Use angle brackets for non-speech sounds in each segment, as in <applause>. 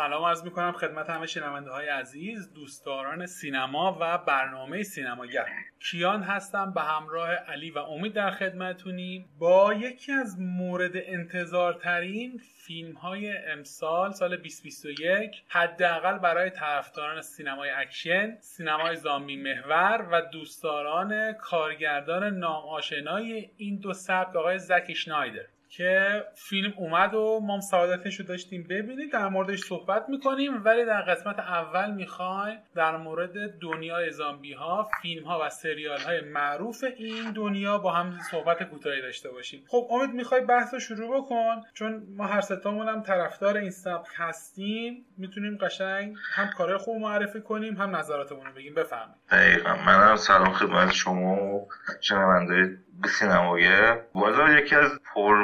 سلام عرض می کنم خدمت همه شنونده های عزیز دوستداران سینما و برنامه سینماگر. کیان هستم به همراه علی و امید در خدمتونیم با یکی از مورد انتظارترین فیلم های امسال سال 2021 حداقل برای طرفداران سینمای اکشن سینمای زامبی محور و دوستداران کارگردان نام‌آشنای این دو سبک آقای زک اسنایدر. که فیلم اومد و ما سعادتش رو داشتیم ببینیم در موردش صحبت می‌کنیم ولی در قسمت اول می‌خوایم در مورد دنیای زامبی ها فیلم ها و سریال های معروف این دنیا با هم صحبت کوتاهی داشته باشیم. خب امید می‌خوای بحث رو شروع بکن چون ما هر ستامون هم طرفدار این سبک هستیم. می‌تونیم قشنگ هم کارهای خوب معرفی کنیم هم نظراتمون رو بگیم. بفرمایید. دقیقا. منم سلام خدمت شما و شنونده سینمایه والا یکی از پر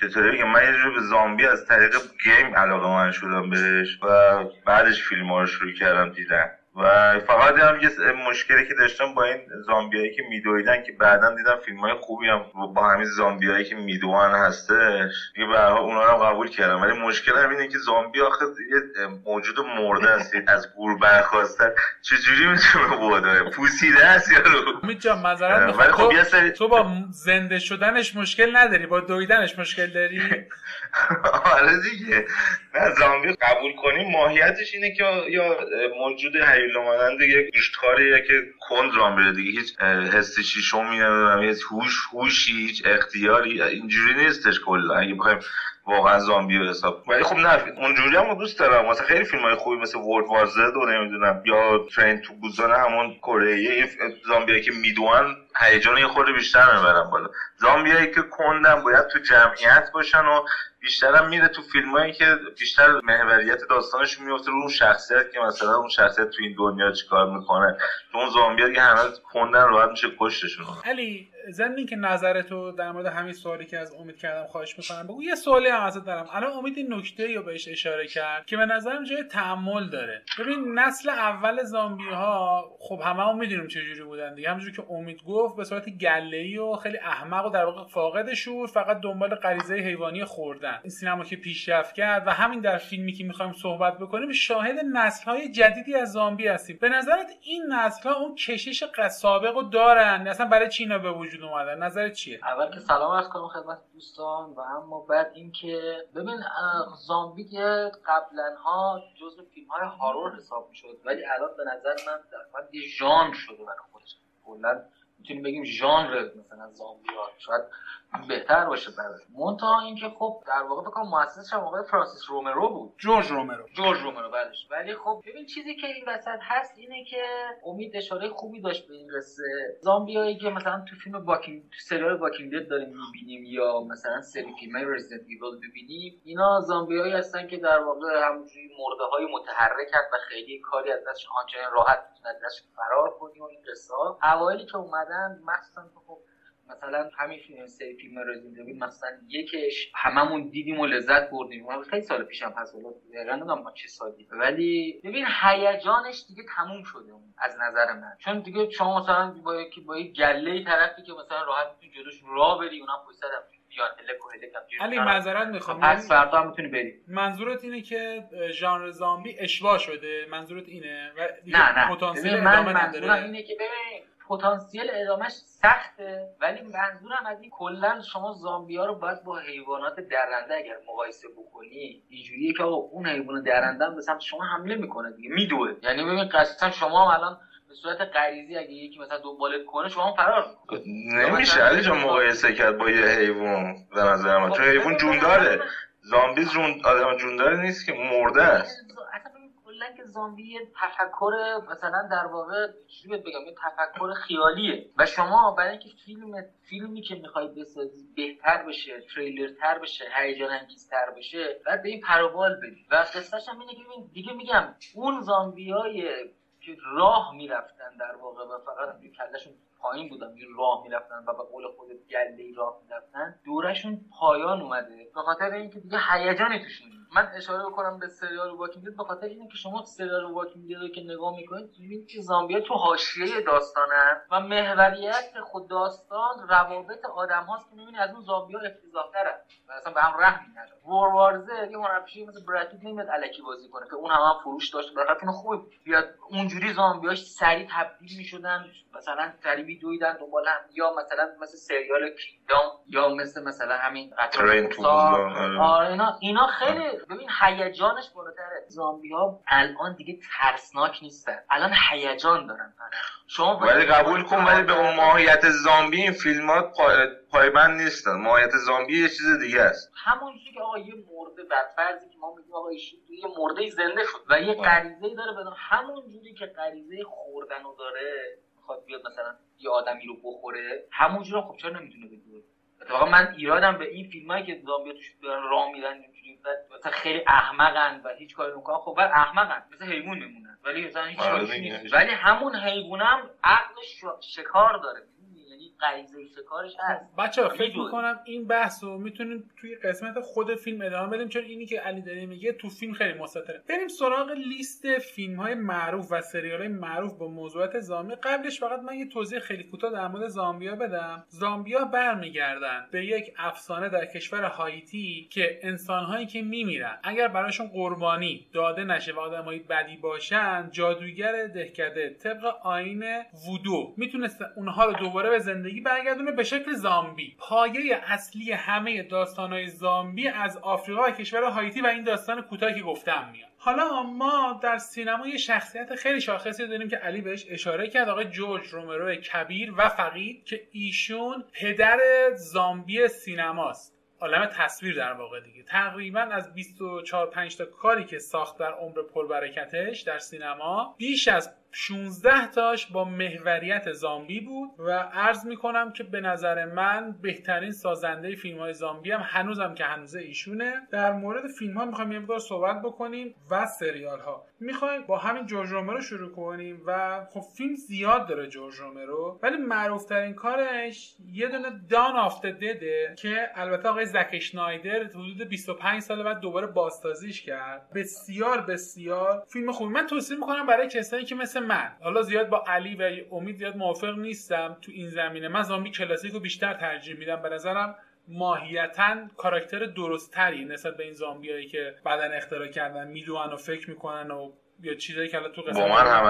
چطوری بگم من یه به زامبی از طریق گیم علاقه من شدم بهش و بعدش فیلم ها رو شروع کردم دیدم. و فقط هم یه مشکلی که داشتم با این زامبیایی که میدویدن که بعدا دیدم فیلم های خوبی هم با همین زامبیایی که میدوان هستش. یه به اونا رو قبول کردم. ولی مشکل هم اینه که زامبی آخه یه موجود مرده است. <laughs> از گور برخواستن چجوری می‌تونه بوده؟ پوسیده است یارو امید جان معذرت خب سری... تو با زنده شدنش مشکل نداری؟ با دویدنش مشکل داری؟ <laughs> آره دیگه. نه زامبی قبول کنیم ماهیتش اینه که یا موجود حیول مانند یک گوشتکاریه که کند رام بره دیگه. هیچ حس شیشمی نمی‌دونم هیچ هوش هوشی هیچ اختیاری. اینجوری نیستش کلا. اگه بخوایم واقعا زامبی رو حساب. ولی خب نه اونجوری هم دوست دارم. مثلا خیلی فیلم های خوبی مثل ورد وار زد و نمی‌دونم یا ترین تو بوزان همون کره زامبیایی که می‌دونن هیجان یه خورده بیشتر می‌برن بالا. زامبیایی که کندن باید تو جمعیت باشن و بیشترم میره تو فیلمایی که بیشتر محوریت داستانشون میفته رو اون شخصیت که مثلا اون شخصیت تو این دنیا چیکار می‌کنه. تو اون زامبیا که همه کندن راحت میشه کشتشون علی ضمن که نظرتو در مورد همین سوالی که از امید کردم خواهش می‌کنم بگو یه سوالی هم ازت دارم. الان امید این نکته رو بهش اشاره کرد که به نظرم جای تحمل داره. ببین نسل اول زامبی ها خب همه هم می‌دونیم چجوری بودن دیگه. همونجوری که امید گفت به صورت گله و خیلی احمق و در واقع فاقد شور فقط دنبال غریزه حیوانی خوردن. این سینما که پیشرفت کرد و همین در فیلمی که می‌خوایم صحبت بکنیم شاهد نسل های جدیدی از زامبی هستیم. به نظرت این نسل ها اون کشش سابق رو دارن؟ اصلا برای چینا به وجود اومدن. نظرت چیه؟ اول که سلام عرض کنم خدمت دوستان و اما بعد اینکه ببین زامبی که قبلا ها جزو فیلم های هارور حساب می‌شد ولی الان به نظر من در یه ژانر شده برای خودش. کلا می‌تونیم بگیم ژانر مثلا زامبی ها شاید بهتر باشه برای مونتا اینکه خب در واقع فکر کنم مؤسسش هم آقای فرانسیس رومرو بود. جورج رومرو. جورج رومرو بعدش ولی خب ببین چیزی که این وسط هست اینه که امید اشاره خوبی داشت به این قصه. زامبیایی که مثلا تو فیلم واکینگ تو سریال واکینگ دد داریم می‌بینیم یا مثلا سری فیلم رزیدنت ایول ببینیم اینا زامبیایی هستن که در واقع همونجوری مرده های متحرک و خیلی کاری از دستش آنچنان راحت می‌تونن دستش فرار کنی و این قصه اوایلی که اومدن مخصوصا خب مثلا همین فیلم سری فیلم ایول مثلا یکش هممون دیدیم و لذت بردیم. و خیلی سال پیشم هست ولی دقیقاً نمی‌دونم ما چه سالی. ولی ببین هیجانش دیگه تموم شده از نظر من. چون دیگه شما مثلا با یکی با یک گله طرفی که مثلا راحت می‌تونی جلوش راه بری اونم پشت سرم بیان علی معذرت می‌خوام. پس فردا هم می‌تونی بری. منظورت اینه که ژانر زامبی اشوا شده؟ منظورت اینه؟ و نه نه. پتانسیل من منظورم اینه که ببین پتانسیل ادامهش سخته ولی منظورم از این کلا شما زامبیا رو باید با حیوانات درنده اگر مقایسه بکنی اینجوریه که آقا اون حیوان درنده به سمت شما حمله می‌کنه دیگه میدوه. یعنی ببین قصدا شما هم الان به صورت غریزی اگه یکی مثلا دنبالت کنه شما هم فرار نمیشه علی جان مقایسه کرد با یه حیوان به نظر من. چون خب، حیوان جون داره زامبی جون آدم جون داره نیست که مرده است. که زامبی تفکر مثلا در واقع چی بگم یه تفکر خیالیه. و شما برای اینکه فیلم فیلمی که می‌خواید بسازی بهتر بشه تریلر تر بشه هیجان انگیزتر بشه بعد به این پروبال بدید و قصهش هم اینه که دیگه میگم اون زامبیای که راه می‌رفتن در واقع و فقط کلشون پایین بودن یه راه می‌رفتن و به قول خود گله راه می‌رفتن. دورشون پایان اومده. به خاطر اینکه دیگه هیجانی توش من اشاره بکنم به سریال واکینگ دد به خاطر اینکه شما سریال واکینگ دد رو که نگاه می‌کنید می‌بینید که زامبیا تو حاشیه داستانن و محوریت خود داستان روابط آدم هاست که می‌بینید از اون زامبیا افتضاح‌ترن و اصلا به هم رحم نداره. وار وارزه یه هنرپیشه مثل براتیت نمیاد الکی بازی کنه که اون هم, هم فروش داشت. برای اون خوبه. بیاد اونجوری زامبیاش سریع تبدیل می‌شدن. مثلا سریع میدویدن دنبال هم یا مثلا مثل سریال کینگدام یا مثل مثلا همین آره. اینا اینا خیلی ببین هیجانش بالاتره. زامبی ها الان دیگه ترسناک نیستن. الان هیجان دارن شما ولی قبول کن ولی به اون ماهیت زامبی این فیلمات پایبند نیستن. ماهیت زامبی یه چیز دیگه است. همون چیزی که آقا یه مرده بدفرضی که ما میگیم آقا یه مرده زنده شد. و یه غریزه داره بدون همون جوری که غریزه خوردن رو داره. می‌خواد بیاد مثلا یه آدمی رو بخوره همون جوری خب چرا نمی‌تونه بگیره اتفاقا من ایرادم به این فیلمایی که زامبیا توش دارن راه میرن اینجوری مثلا خیلی احمقن و هیچ کاری نمی‌کنن خب ولی احمقن مثل حیوان میمونن ولی مثلا هیچ آره نیست. ولی همون حیوانم عقلش شکار داره. غریزه شکارش هست. بچه فکر می‌کنم این بحث رو می‌تونیم توی قسمت خود فیلم ادامه بدیم چون اینی که علی داره میگه تو فیلم خیلی مستطره. بریم سراغ لیست فیلم های معروف و سریال های معروف با موضوعات زامبی قبلش فقط من یه توضیح خیلی کوتاه در مورد زامبیا بدم. زامبیا برمیگردن به یک افسانه در کشور هایتی که انسانهایی که میمیرن. اگر براشون قربانی داده نشه و آدمایی بدی باشن جادوگر دهکده طبق آین وودو می‌تونست اونها رو دوباره به زندگی زندگی برگردونه به شکل زامبی. پایه اصلی همه داستانهای زامبی از آفریقا و کشور هایتی و این داستان کوتاهی که گفتم میاد. حالا ما در سینما یه شخصیت خیلی شاخصی داریم که علی بهش اشاره کرد آقای جورج رومرو کبیر و فقید که ایشون پدر زامبی سینماست. عالم تصویر در واقع دیگه. تقریبا از 24 5 تا کاری که ساخت در عمر پربرکتش در سینما بیش از 16 تاش با محوریت زامبی بود و عرض می‌کنم که به نظر من بهترین سازنده فیلم های زامبی هم هنوزم که هنوزه ایشونه. در مورد فیلم ها می‌خوایم یه مقدار صحبت بکنیم و سریال ها می‌خوایم با همین جورج رومرو شروع کنیم و خب فیلم زیاد داره جورج رومرو ولی معروف ترین کارش یه دونه دان آفت دده که البته آقای زک شنایدر حدود 25 سال بعد دوباره بازسازیش کرد. بسیار بسیار فیلم خوبی. من توصیه می‌کنم برای کسایی که مثل من. حالا زیاد با علی و امید زیاد موافق نیستم. تو این زمینه من زامبی کلاسیک رو بیشتر ترجیح میدم. به نظرم ماهیتا کاراکتر درستتری نسبت به این زامبیایی که بعدا اختراع کردن. می‌دونن و فکر می‌کنن و یا چیزایی که تو قسمت با من هم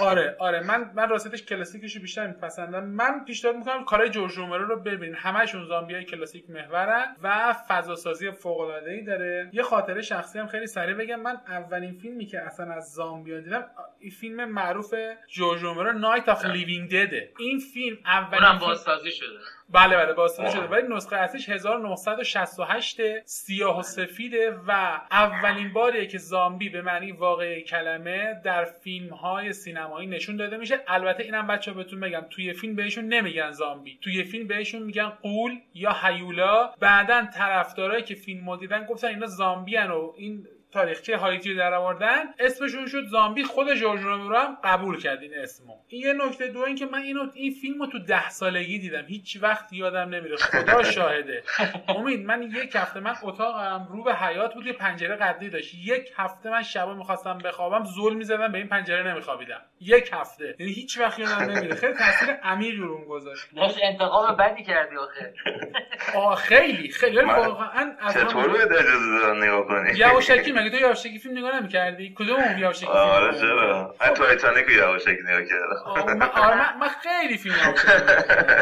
آره آره. من من راستش کلاسیکشو بیشتر میپسندم. من پیشنهاد می‌کنم کارهای جورج رومرو رو ببینید همشون زامبیای کلاسیک محورن و فضا سازی فوق العاده ای داره. یه خاطره شخصی هم خیلی سریع بگم. من اولین فیلمی که اصلا از زامبیا دیدم این فیلم معروف جورج رومرو Night of Living Dead ه این فیلم اولین بازسازی شده. بله بله بازسازی شده. ولی نسخه اصلیش 1968 سیاه و سفیده و اولین باریه که زامبی به معنی واقعی کلمه در فیلم های سینمایی نشون داده میشه. البته اینم بچه‌ها بهتون بگم توی فیلم بهشون نمیگن زامبی. توی فیلم بهشون میگن غول یا هیولا. بعدا طرفدارایی که فیلم دیدن گفتن اینا زامبی و این تاریخچه هایتی در آوردن اسمشون شد زامبی. خود جورج رومرو هم قبول کرد این اسمو. این یه نکته دو این که من اینو این فیلمو تو ده سالگی دیدم. هیچ وقت یادم نمیره خدا شاهده. امید من یک هفته من اتاقم رو به حیات بود یه پنجره قدی داشت. یک هفته من شبا می‌خواستم بخوابم زل می‌زدم به این پنجره نمیخوابیدم. یک هفته. یعنی هیچ وقت یادم نمیره خیلی تاثیر عمیقی رو گذاشت. داشت انتقام بدی کردی آخه. آه خیلی خیلی. واقعا از چطور اجازه دادن نگاه کنی؟ یواشکی مگه تو یواشکی فیلم نگاه نمی‌کردی؟ کدوم اون <laughs> یواشکی آره چرا؟ من تایتانیک رو یواشکی نگاه کردم. آره من خیلی فیلم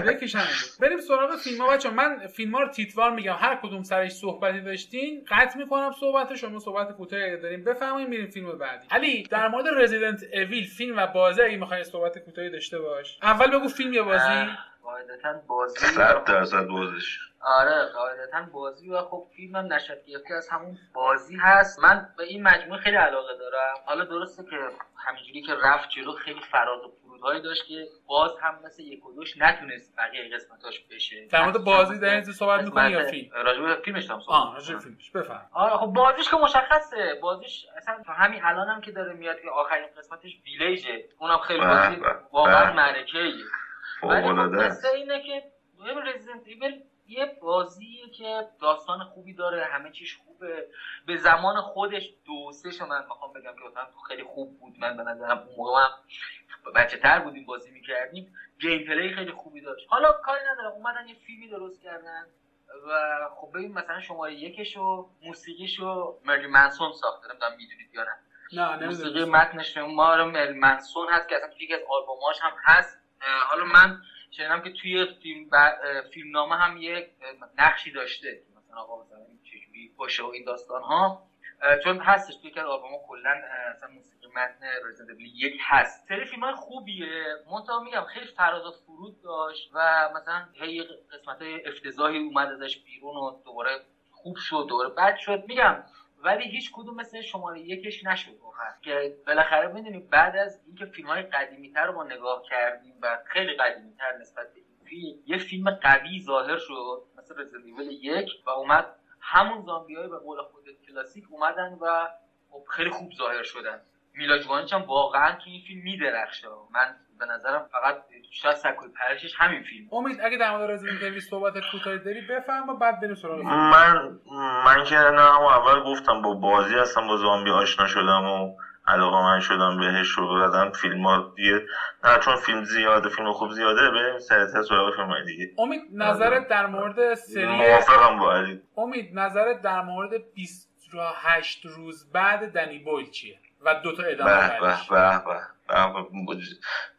یکیش همین بریم سراغ فیلم ها بچا من فیلم ها رو تیتوار میگم. هر کدوم سرش صحبتی داشتین قطع می‌کنم صحبت شما صحبت کوتاهی داریم بفهمیم میریم فیلم بعدی. علی در مورد رزیدنت اویل فیلم و بازی اگه می‌خوای صحبت کوتاهی داشته باش. اول بگو فیلم یا بازی. قاعدتا بازی. 100 درصد بازیش. آره قاعدتا بازی و خب فیلم هم نشد گرفته از همون بازی هست. من به این مجموعه خیلی علاقه دارم. حالا درسته که همینجوری که رفت جلو خیلی فراز و فرودهایی داشت که باز هم مثل یک و دوش نتونست بقیه قسمتاش بشه. در مورد بازی در این صحبت می‌کنی یا فیلم؟ راجع به فیلمش هم صحبت آه راجع فیلمش. بفهم آره خب بازیش که مشخصه. بازیش اصلا تا همین الانم هم که داره میاد که آخرین قسمتش ویلیجه. اونم خیلی بازی واقعا معرکه‌ایه ولی خب اینه که رزیدنت ایول یه بازیه که داستان خوبی داره همه چیش خوبه. به زمان خودش دو سه من می‌خوام بگم که مثلا خیلی خوب بود. من به نظرم اون موقع هم بچه تر بودیم بازی می‌کردیم. گیم پلی خیلی خوبی داشت. حالا کاری ندارم. اومدن یه فیلمی درست کردن و خب ببین مثلا شماره یکش و موسیقیش رو مرلی منسون ساخته. نمی‌دونم می‌دونید یا نه. نه موسیقی متنش ما رو مرلی منسون هست که اصلا توی یکی از آلبوماش هم هست. حالا من شنیدم که توی فیلم فیلم نامه هم یک نقشی داشته که مثلا آقا مثلا چجوری باشه و این داستان ها چون هستش توی از آلبوم کلا اصلا موسیقی متن رزیدنت ایول یک هست. سری فیلم های خوبیه. منتها میگم خیلی فراز و فرود داشت و مثلا هی قسمت های افتضاحی اومد ازش بیرون و دوباره خوب شد دوباره بد شد. میگم ولی هیچ کدوم مثل شماره یکش نشد واقعا. که بالاخره می‌دونیم بعد از اینکه فیلم های قدیمی تر رو ما نگاه کردیم و خیلی قدیمی تر نسبت به این فیلم یه فیلم قوی ظاهر شد مثل رزیدنت ایول یک و اومد همون زامبی های به قول خود کلاسیک اومدن و خب خیلی خوب ظاهر شدن. میلا جوانیچ هم واقعا تو این فیلم میدرخشه. من به نظرم فقط شاید سکوی پرشش همین فیلم. امید اگه در مورد رزیدنت ایول صحبت کوتاهی داری بفهم و بعد بریم سراغ. من من که نه اول گفتم با بازی هستم با زامبی آشنا شدم و علاقه من شدم بهش و بعدم فیلم ها دیگه نه چون فیلم زیاده فیلم خوب زیاده بریم سریعتر سراغ فیلم های دیگه. امید نظرت در مورد سری موافقم با علی. امید نظرت در مورد 28 روز بعد دنی بویل چیه؟ و دو تا ادامه.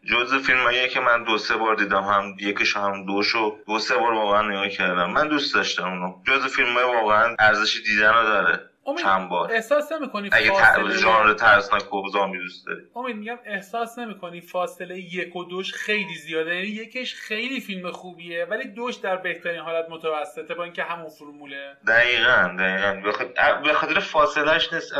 جز فیلم که من دو سه بار دیدم هم یکیش هم دوشو دو سه بار واقعا نگاه کردم. من دوست داشتم اونو. جز فیلم واقعا ارزش دیدن رو داره. امید چند بار. احساس نمی‌کنی اگه فاصله ژانر ترسناک و زامبی دوست داری. امید میگم احساس نمی‌کنی فاصله یک و دوش خیلی زیاده. یعنی یکش خیلی فیلم خوبیه ولی دوش در بهترین حالت متوسطه با اینکه همون فرموله. دقیقا دقیقا. به خاطر- فاصلهش نیست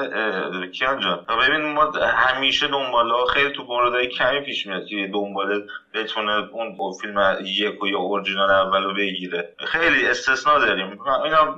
کیان جان. ببین ما همیشه دنباله خیلی تو موردهای کمی پیش میاد که یه دنباله بتونه اون فیلم یک و یا اورجینال اول رو بگیره. خیلی استثنا داریم. اینا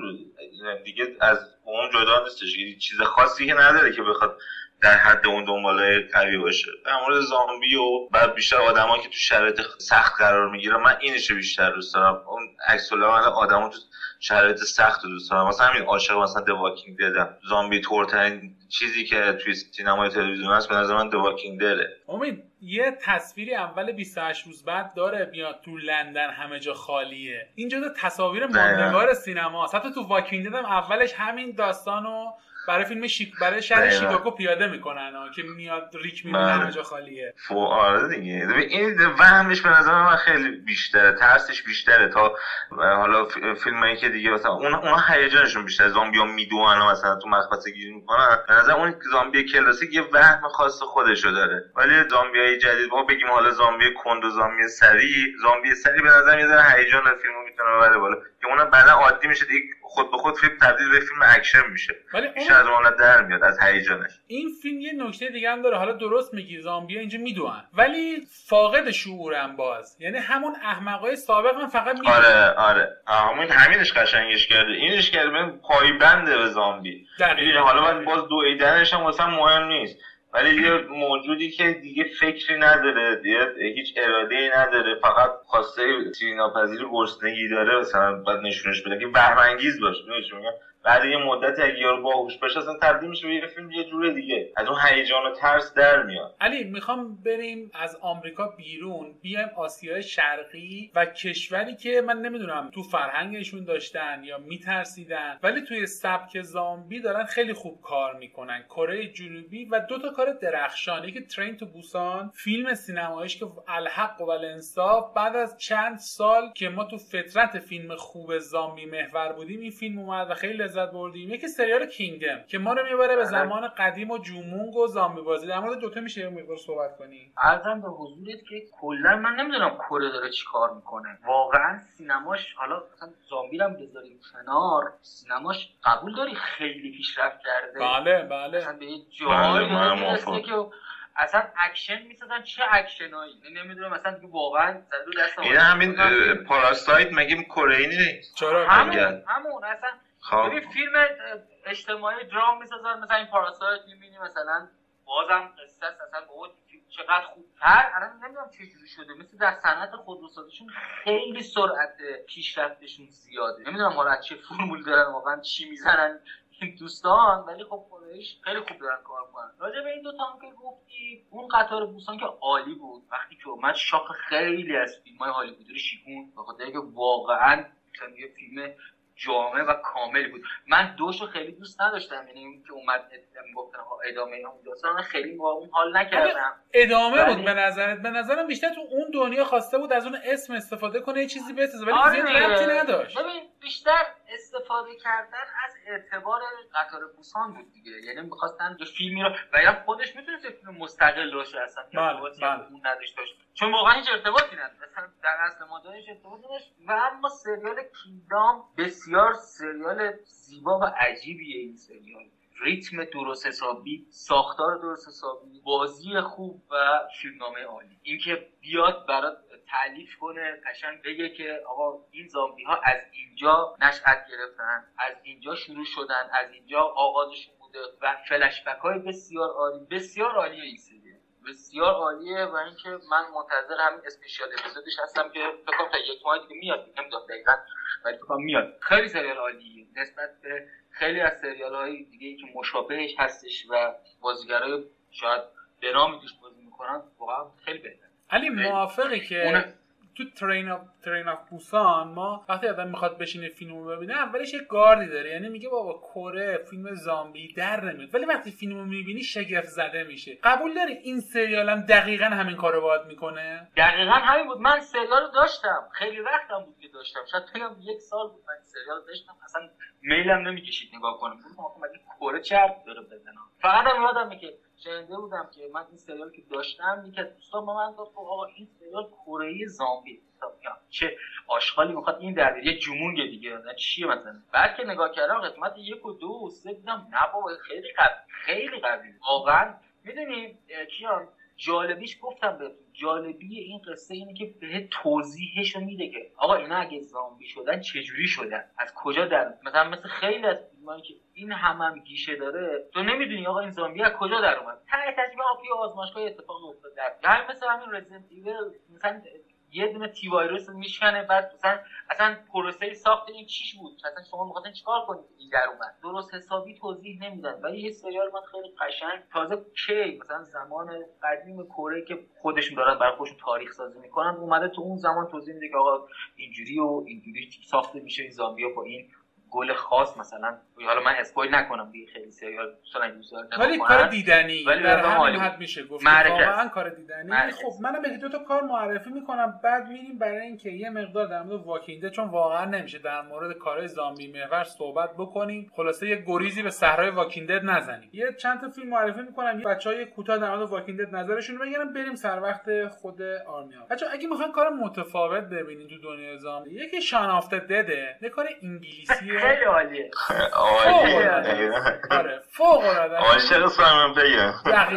دیگه از اون جدا نیستش. چیز خاصی که نداره که بخواد در حد اون دنباله قوی باشه. در مورد زامبی و بعد بیشتر آدما که تو شرایط سخت قرار می‌گیرن من اینش بیشتر دوست دارم. اون عکس العمل آدما تو شرایط سخت رو دوست دارم. مثلا همین عاشق مثلا دواکینگ دیدم زامبی تورترین چیزی که توی سینمای تلویزیون هست به نظر من دواکینگ داره امید یه تصویری اول 28 روز بعد داره بیاد تو لندن همه جا خالیه. این جدا تصاویر ماندگار سینما حتی تو واکینگ دم اولش همین داستانو برای فیلم شیک برای شهر. شیکاگو پیاده می‌کنن ها که میاد ریک می‌بینه بله. همه جا خالیه. فو آره دیگه. این وهمش به نظر من خیلی بیشتره ترسش بیشتره تا حالا فیلم هایی که دیگه مثلا اون اون هیجانشون بیشتره. زامبی ها میدوئن و مثلا تو مخمصه گیری می‌کنن. به نظر اون زامبی کلاسیک یه وهم خاص خودشو داره. ولی زامبی های جدید ما بگیم حالا زامبی کند و زامبی سریع. زامبی سریع به نظر میاد هیجان فیلمو می‌تونه ببره بالا. که اونم بعدا عادی میشه دیگه خود به خود فیلم تبدیل به فیلم اکشن میشه. ولی از اون در میاد از هیجانش. این فیلم یه نکته دیگه هم داره. حالا درست میگی زامبیا اینجا می‌دوئن. ولی فاقد شعورن باز. یعنی همون احمقای سابق هم فقط می‌دوئن. آره آره. همین همینش قشنگش کرده. اینش کرده من پایبنده به زامبی. حالا من باز دویدنش هم واسه مهم نیست. ولی یه موجودی که دیگه فکری نداره دیگه هیچ اراده ای نداره فقط خواسته سیناپذیری گرسنگی داره مثلا بعد نشونش بده که بهرنگیز باشه می‌دونی بعد یه مدتی اگه یارو باهوش بشه اصلا تبدیل میشه به یه فیلم یه جور دیگه. از اون هیجان و ترس در میاد. علی می‌خوام بریم از آمریکا بیرون بیایم آسیای شرقی و کشوری که من نمی‌دونم تو فرهنگشون داشتن یا میترسیدن ولی توی سبک زامبی دارن خیلی خوب کار می‌کنن. کره جنوبی و دو تا کار درخشان یکی ترین تو بوسان فیلم سینماییش که الحق و الانصاف. بعد از چند سال که ما تو فطرت فیلم خوب زامبی محور بودیم این فیلم اومد و خیلی لذت بردیم. یکی سریال کینگدم که ما رو می‌بره به زمان قدیم و جومونگ و زامبی بازی. در مورد دوتا میشه یه مقدار صحبت کنی. ارزم به حضورت که کلا من نمی‌دونم کره داره چی کار می‌کنه. واقعا سینماش حالا مثلا زامبی هم بذاریم کنار سینماش قبول داری خیلی پیشرفت کرده؟ بله بله. مثلا به جایی بله، می‌رسه که اصلا اکشن می‌سازن. چه اکشنایی؟ نمی‌دونم مثلا دیگه واقعا زده رو دست این همین Parasite مگه کره ای نیست؟ چرا؟ همون همون. اصلا خب. فیلم اجتماعی درام می‌سازن مثلا این Parasite می‌بینی مثلا بازم قصه اصلا بابا چقدر خوب هر الان نمی‌دونم چه جوری شده مثل در صنعت خودروسازیشون خیلی سرعت پیشرفتشون زیاده. نمی‌دونم حالا چه فرمول دارن واقعا چی می‌زنن دوستان ولی خب خودش خیلی خوب دارن کار کنن راجع به این دو تا که گفتی اون قطار بوسان که عالی بود وقتی که اومد شاخ خیلی از فیلم های هالیوودی رو شیکون بخاطر که واقعا یه فیلم جامع و کامل بود. من دوشو خیلی دوست نداشتم یعنی که اومد گفتن ادامه اون داستان خیلی با اون حال نکردم. ادامه بود به نظرت به نظرم بیشتر تو اون دنیا خواسته بود از اون اسم استفاده کنه یه چیزی بسازه ولی آره نداشت. ببین بیشتر استفاده کردن از اعتبار قطار بوسان بود دیگه. یعنی می‌خواستن یه فیلمی رو و یا خودش می‌تونست فیلم مستقل باشه اصلا که بله، بله. اون نداشت چون واقعا هیچ ارتباطی نداشت مثلا در اصل ماجراش ارتباطی نداشت. و اما سریال کینگدام بسیار سریال زیبا و عجیبیه این سریال. ریتم درست حسابی ساختار درست حسابی بازی خوب و فیلمنامه عالی. اینکه بیاد برات تعلیف کنه قشنگ بگه که آقا این زامبی ها از اینجا نشأت گرفتن از اینجا شروع شدن از اینجا آغازشون بوده و فلشبک های بسیار عالی بسیار عالیه این سری. بسیار عالیه و اینکه من منتظر همین اسپیشال اپیزودش هستم که فکر تا یک ماه دیگه میاد. نمی‌دونم دقیقا ولی فکر میاد. خیلی سریال عالیه. نسبت به خیلی از سریال های دیگه که مشابهش هستش و بازیگرای شاید به نامی توش بازی می‌کنن واقعا خیلی بهتر علی موافقی که تو ترین اف ترین اف بوسان ما وقتی آدم می‌خواد بشینه فیلمو ببینه اولش یه گاردی داره. یعنی میگه بابا کره فیلم زامبی در نمیاد. ولی وقتی فیلمو می‌بینی شگفت زده میشه. قبول داری این سریال هم دقیقا همین کارو باید می‌کنه؟ دقیقا همین بود. من سریال رو داشتم. خیلی وقتم بود که داشتم. شاید بگم یک سال بود من سریال داشتم. اصلا میلم نمی‌کشید نگاه کنم. گفتم کره چرت داره بزنم فقط هم یادمه که شنیده بودم که من این سریال که داشتم یکی از دوستان با من گفت آقا این سریال کره زامبی چه آشغالی می‌خواد این در یه جمونگ دیگه. نه چیه مثلا؟ بعد که نگاه کردم قسمت یک و دو و سه دیدم نه بابا خیلی قوی خیلی قوی. واقعا می‌دونی کیان؟ جالبیش گفتم به جالبی این قصه اینه که به توضیحش میده که آقا اینا اگه زامبی شدن چجوری شدن؟ از کجا در مثلا مثل خیلی از فیلمایی که این هم هم گیشه داره تو نمی‌دونی آقا این زامبی از کجا در اومد؟ ته تجربه آفی آزمایشگاه اتفاق افتاد در مثل همین رزیدنت ایول مثلا یه دونه تی وایروس میشکنه بعد مثلا اصلا پروسه ساخت این چیش بود؟ اصلا شما می‌خواستین چیکار کنید؟ این در اومد. درست حسابی توضیح نمیدن ولی یه سریال من خیلی قشنگ تازه کی؟ مثلا زمان قدیم کره که خودشون دارن برای خودشون تاریخ سازی می‌کنن اومده تو اون زمان توضیح میده که آقا اینجوری و اینجوری ساخته میشه این زامبیا با این گل خاص مثلا. حالا من اسپویل نکنم دیگه خیلی سریال ولی کار دیدنی. ولی در همین حد میشه. گفت واقعا کار دیدنی. خب منم به دو تا کار معرفی می‌کنم. بعد میریم برای اینکه یه مقدار در مورد واکینده چون واقعا نمیشه در مورد کارهای زامبی محور صحبت بکنیم. خلاصه یه گریزی به صحرای واکیندد نزنیم. یه چند تا فیلم معرفی می‌کنم. یه بچهای کوتاه در مورد واکیندد نظرشون بگیرم. بریم سر وقت خود آرمیا. بچا اگه می‌خوان کار متفاوت ببینید تو دنیای زامبی یکی شان آفت دده یه کار انگلیسیه. خیلی عالیه. آره فوق العاده. عاشق سایمون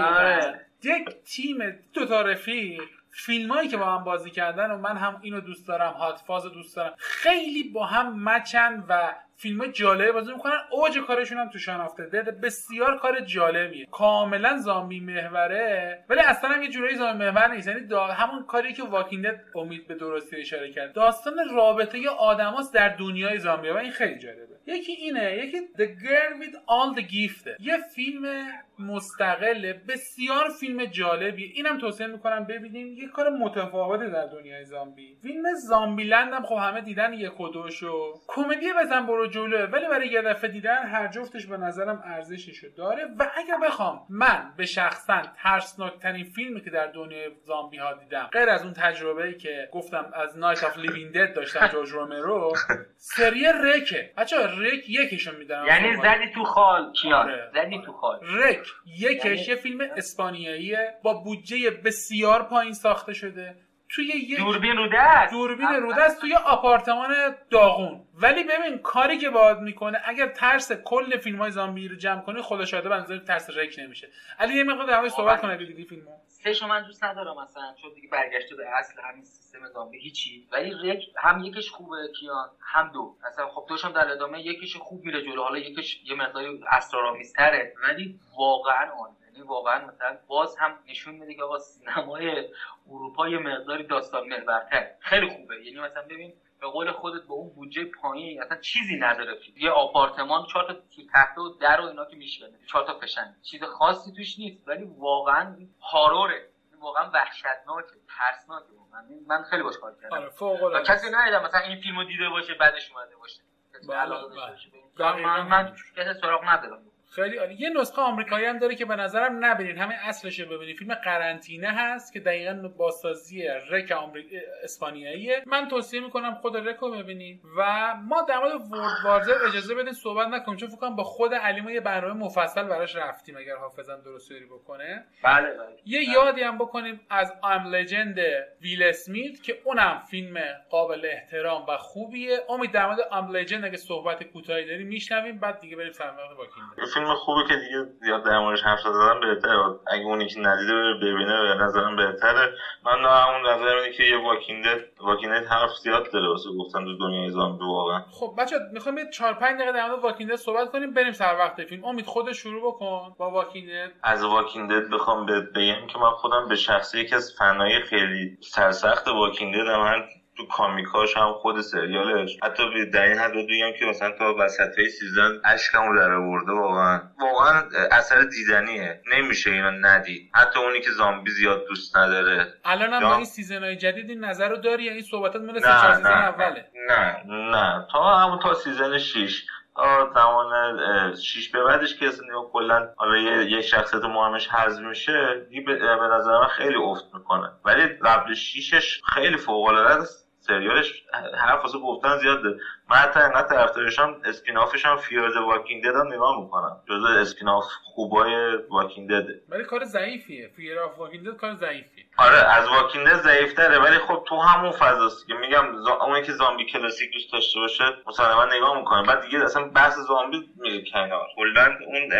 آره. یک تیم دو تا رفیق فیلم هایی که با هم بازی کردن و من هم اینو دوست دارم هات فاز دوست دارم خیلی با هم مچن و فیلم های جالبه بازی می‌کنن. اوج کارشون هم تو شنافته ده بسیار کار جالبیه. کاملا زامبی محوره ولی اصلا هم یه جورایی زامبی محور نیست. یعنی همون کاری که واکینگ امید به درستی اشاره کرد. داستان رابطه آدماست در دنیای زامبی و این خیلی جالبه. یکی اینه یکی The Girl with All the Gift یه فیلم مستقل بسیار فیلم جالبی اینم توصیه می‌کنم ببینیم. یه کار متفاوته در دنیای زامبی فیلم Zombieland هم خب همه دیدن یک و دوشو کمدی بزن برو جلوه. ولی برای یه دفعه دیدن هر جفتش به نظرم ارزششو داره. و اگر بخوام من به شخصا ترسناکترین فیلمی که در دنیای زامبی ها دیدم غیر از اون تجربه ای که گفتم از Night of Living Dead داشتم <laughs> جورج رومرو سری REC ه بچه‌ها REC یکشو میدم یعنی زدی تو خال کیان. آره. زدی تو خال. REC یکش یعنی یه فیلم اسپانیاییه با بودجه بسیار پایین ساخته شده. توی یه دوربین رو دست. دوربین رو دست توی آپارتمان داغون. ولی ببین کاری که باید می‌کنه اگر ترس کل فیلم های زامبی رو جمع کنی خدا شاده بنظر ترس رک نمیشه. علی یه مقدار در صحبت کنه دیدی فیلمو؟ سه من دوست ندارم مثلا چون دیگه برگشته به اصل همین سیستم زامبی هیچی. ولی رک هم یکیش خوبه کیان هم دو. اصلا خب دوشم در ادامه یکیش خوب میره جلو حالا یکیش یه مقداری اسرارآمیزتره ولی واقعا اون یعنی واقعا مثلا باز هم نشون میده که آقا سینمای اروپا یه مقداری داستان محورتر. خیلی خوبه. یعنی مثلا ببین به قول خودت با اون بودجه پایین اصلا چیزی نداره. یه آپارتمان چهار تا تخته و در و اینا که میشکنه. چهار تا فشن. چیز خاصی توش نیست. ولی واقعا هاروره. واقعا وحشتناکه. ترسناکه من خیلی باش کار کردم. آره کسی ندیدم مثلا این فیلمو دیده باشه بعدش اومده باشه. بله، بله. من من کسی سراغ ندارم. خیلی عالی. یه نسخه آمریکایی هم داره که به نظرم نبینید. همین اصلش رو ببینید. فیلم قرنطینه هست که دقیقا بازسازی رک آمریک... اسپانیاییه. من توصیه می‌کنم خود رک رو ببینید. و ما در مورد ورد وارزر اجازه بدین صحبت نکنیم. چون فکر با خود علی یه برنامه مفصل براش رفتیم اگر حافظم درست یاری بکنه. بله بله. یه بله. یادی هم بکنیم از ام لجند ویل اسمیت که اونم فیلم قابل احترام و خوبیه. امید در مورد ام لجند اگه صحبت کوتاهی داریم میشنویم. بعد دیگه بریم سر واکینگ فیلم خوبه که دیگه زیاد در موردش حرف زدن بهتره. اگه اونی که ندیده ببینه به نظرم بهتره. من نه همون نظرم اینه که یه واکینده واکینده حرف زیاد داره واسه گفتن تو دنیای زامبی واقعا. خب بچا می‌خوام یه 4 5 دقیقه در مورد واکینده صحبت کنیم بریم سر وقت فیلم. امید خود شروع بکن با واکینده از واکینده بخوام بگم که من خودم به شخصی یکی از فنای خیلی سرسخت واکینده من تو کامیکاش هم خود سریالش. حتی در این حد بگم که مثلا تا وسط سیزن اشکمو در آورده واقعا. واقعا اثر دیدنیه. نمیشه اینو ندید. حتی اونی که زامبی زیاد دوست نداره. الان هم این season های جدید این نظر رو داری این صحبتات مال season اوله؟ نه نه. تا همون تا season 6 زمان شیش به بعدش که اصلا کلا حالا یه شخصیت مهمش حذف میشه به نظر من خیلی افت می‌کنه. ولی قبل شیشش خیلی فوق العاده است. سریالش حرف واسه گفتن زیاده من حتی انقدر طرفدارشم spin-off ش هم Fear Walking Dead هم نگاه می‌کنم. جزء spin-off خوبای Walking Dead ه ولی کار ضعیفیه. Fear of Walking Dead کار ضعیفیه. آره از Walking Dead ضعیفتره ولی خب تو همون فضاست که میگم زا... اونی که زامبی کلاسیک دوست داشته باشه مسلما نگاه می‌کنه. بعد دیگه اصلا بحث زامبی میره کنار. کلا اون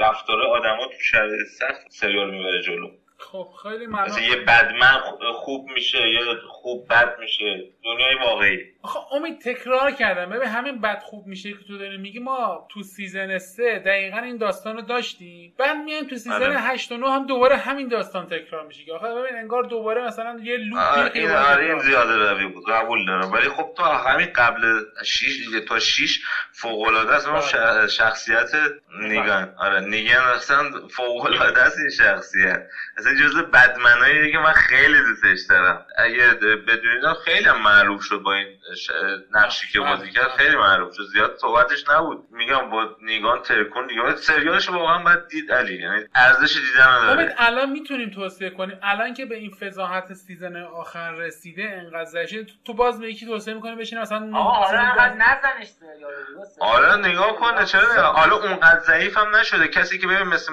رفتار آدما تو شرایط سخت سریال می‌بره جلو. خب خیلی ممنون. یه بدمن خوب میشه یه خوب بد میشه. دنیای واقعی. آخه امید تکرار کردم. ببین همین بد خوب میشه که تو داری میگی ما تو season سه دقیقا این داستان رو داشتیم. بعد میایم تو season آره. 8 و 9 هم دوباره همین داستان تکرار میشه که. آخه ببین انگار دوباره مثلا یه loop آره این, آره این زیاده روی بود. قبول دارم. ولی خب تا همین قبل 6 تا 6 فوق العاده است اون بله. شخصیت نیگان. آره نیگان اصلا فوق العاده است این شخصیت. اصلا جزء بدمنایی دیگه من خیلی دوستش دارم. اگه بدونید خیلی معروف شد با این نقشی که بازی کرد خیلی معروف شد. زیاد صحبتش نبود. میگم با نیگان ترکون دیگه سریالش واقعا باید دید علی. یعنی ارزش دیدن نداره الان می‌تونیم توصیه کنیم. الان که به این فضاحت سیزن آخر رسیده انقدر تو باز به یکی توصیه می‌کنی بشین مثلا آره نزنش آره نگاه کنه چرا حالا اونقدر ضعیف هم نشده. کسی که ببین مثل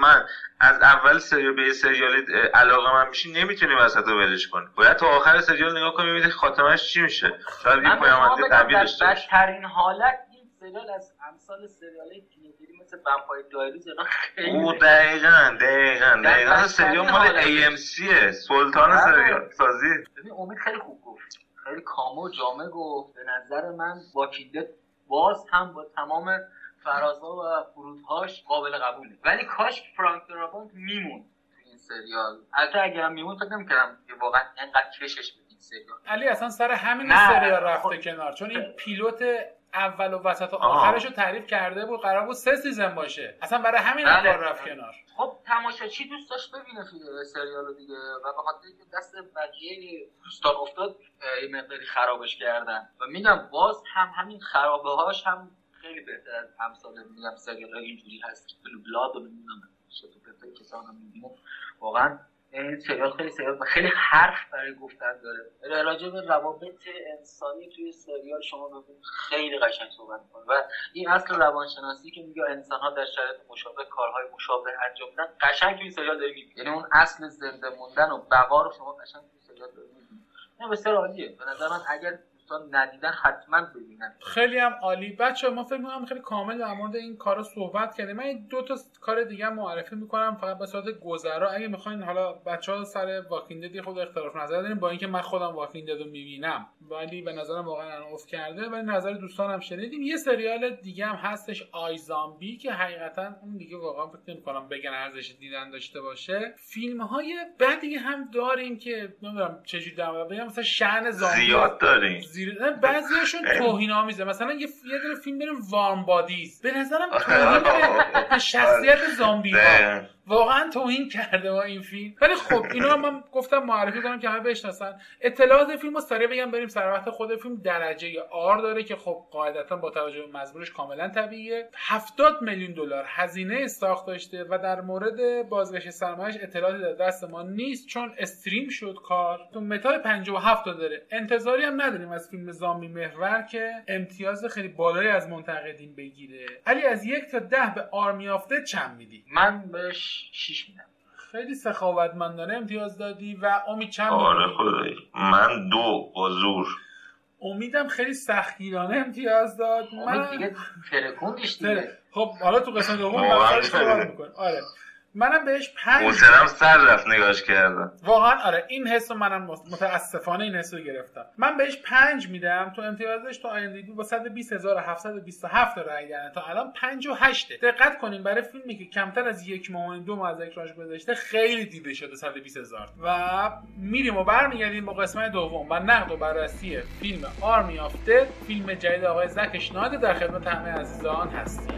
من از اول سریال به سریال علاقه من میشی نمی‌تونی وسط رو ولش کنی باید تا آخر سریال نگاه کنی ببینی خاطرش چی میشه. شاید یه پایامد قوی داشته بدترین حالت این سریال از امثال سریال تینیجری مثل ومپایر دایریز اینا خیلی او دقیقاً دقیقاً دقیقاً. سریال مال AMC سلطان بله. سریال. سازی. ببین امید خیلی خوب گفت. خیلی کامل و جامع گفت. به نظر من واکینده باز هم با تمام فرازها و فرودهاش قابل قبوله. ولی کاش فرانک دارابونت میمون تو این سریال. البته اگر هم میمون فکر نمی‌کردم که واقعا اینقدر کشش به این سریال. علی اصلا سر همین سریال رفته خب. کنار. چون این plot اول و وسط و آخرش رو تعریف کرده بود قرار بود سه سیزن باشه. اصلا برای همین بله. کار رفت کنار. خب چی دوست داشت ببینه سریال رو دیگه. و به خاطر اینکه دست بقیه دوستان افتاد یه مقداری خرابش کردن. و میگم باز هم همین خرابه هاش هم خیلی بهتر از همسال میگم سریال اینجوری هست. که بلو بلاد رو نمی‌دونم شتو کسان رو می‌بینه واقعا این سریال خیلی سریال خیلی حرف برای گفتن داره. راجع به روابط انسانی توی سریال شما ببینید. خیلی قشنگ صحبت می‌کنه. و این اصل روانشناسی که میگه انسان ها در شرایط مشابه کارهای مشابه انجام میدن قشنگ توی سریال داره می‌بینید یعنی اون اصل زنده موندن و بقا رو شما قشنگ توی سریال داره می‌بینید نه بسیار عالیه. به نظر من اگر تا ندیدن حتما ببینن خیلی هم عالی. بچه ما فکر می‌کنم خیلی کامل در مورد این کارا صحبت کردیم. من دو تا کار دیگه معرفی می‌کنم فقط به صورت گذرا. اگه می‌خواین حالا بچه ها سر واکینگ دد خود اختلاف نظر داریم با اینکه من خودم واکینگ دد رو می‌بینم. ولی به نظرم واقعا اوف کرده. ولی نظر دوستانم شنیدیم. یه سریال دیگه هم هستش آی زامبی که حقیقتا اون دیگه واقعا فکر نمی‌کنم بگن ارزش دیدن داشته باشه. فیلم های بعدی هم داریم که نمی‌دونم چجوری در بگم. مثلا شأن زامبی. زیاد داریم. زیر بعضیاشون توهین آمیزه مثلا یه یه دونه فیلم بریم وارم بادیز. به نظرم <laughs> توهین به شخصیت زامبی ها واقعا توهین کرده با این فیلم. ولی خب اینا من گفتم معرفی کنم که همه بشناسن. اطلاعات فیلم رو سریع بگم بریم سر وقت خود فیلم. درجه آر داره که خب قاعدتا با توجه به مزبورش کاملا طبیعیه. 70 میلیون دلار هزینه ساخت داشته و در مورد بازگشت سرمایش اطلاعاتی در دست ما نیست چون استریم شد کار. تو متای 57 تا داره. انتظاری هم نداریم از فیلم زامبی محور که امتیاز خیلی بالایی از منتقدین بگیره. علی از یک تا ده به آرمی آفته چند میدی؟ من بهش 6 میدم. خیلی سخاوتمندانه امتیاز دادی و امید چند آره خدایی. من دو با زور. امیدم خیلی سختگیرانه امتیاز داد. من دیگه ترکوندش دیگه. خب حالا تو قسمت دوم بحثش می‌کنه آره. منم بهش پنج حسنم سر رفت نگاش کردم واقعا آره این حس منم متاسفانه این حس رو گرفتم. من بهش پنج میدم تو امتیازش تو آیندگی با 120727 رای دادن. تا الان 58 دقت کنیم برای فیلمی که کمتر از یک ماه دو ماه از اکرانش گذشته خیلی دیده شده 120000 و میریم و برمیگردیم با قسمت دوم و نقد و بررسی فیلم آرمی آف فیلم جدید آقای زک شناده در خدمت همه عزیزان هستیم.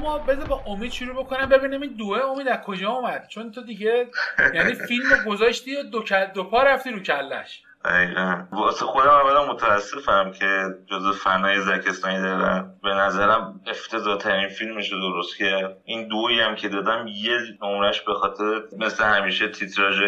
دوم بذار با امید شروع بکنم ببینیم این دوه امید از کجا اومد. چون تو دیگه <laughs> یعنی فیلم گذاشتی و دو, دو پا رفتی رو کلش. دقیقا. واسه خودم اولا متاسفم که جز فنای زک دارم به نظرم افتضاح ترین فیلمش رو درست که این دویی هم که دادم یه نمرش به خاطر مثل همیشه تیتراژ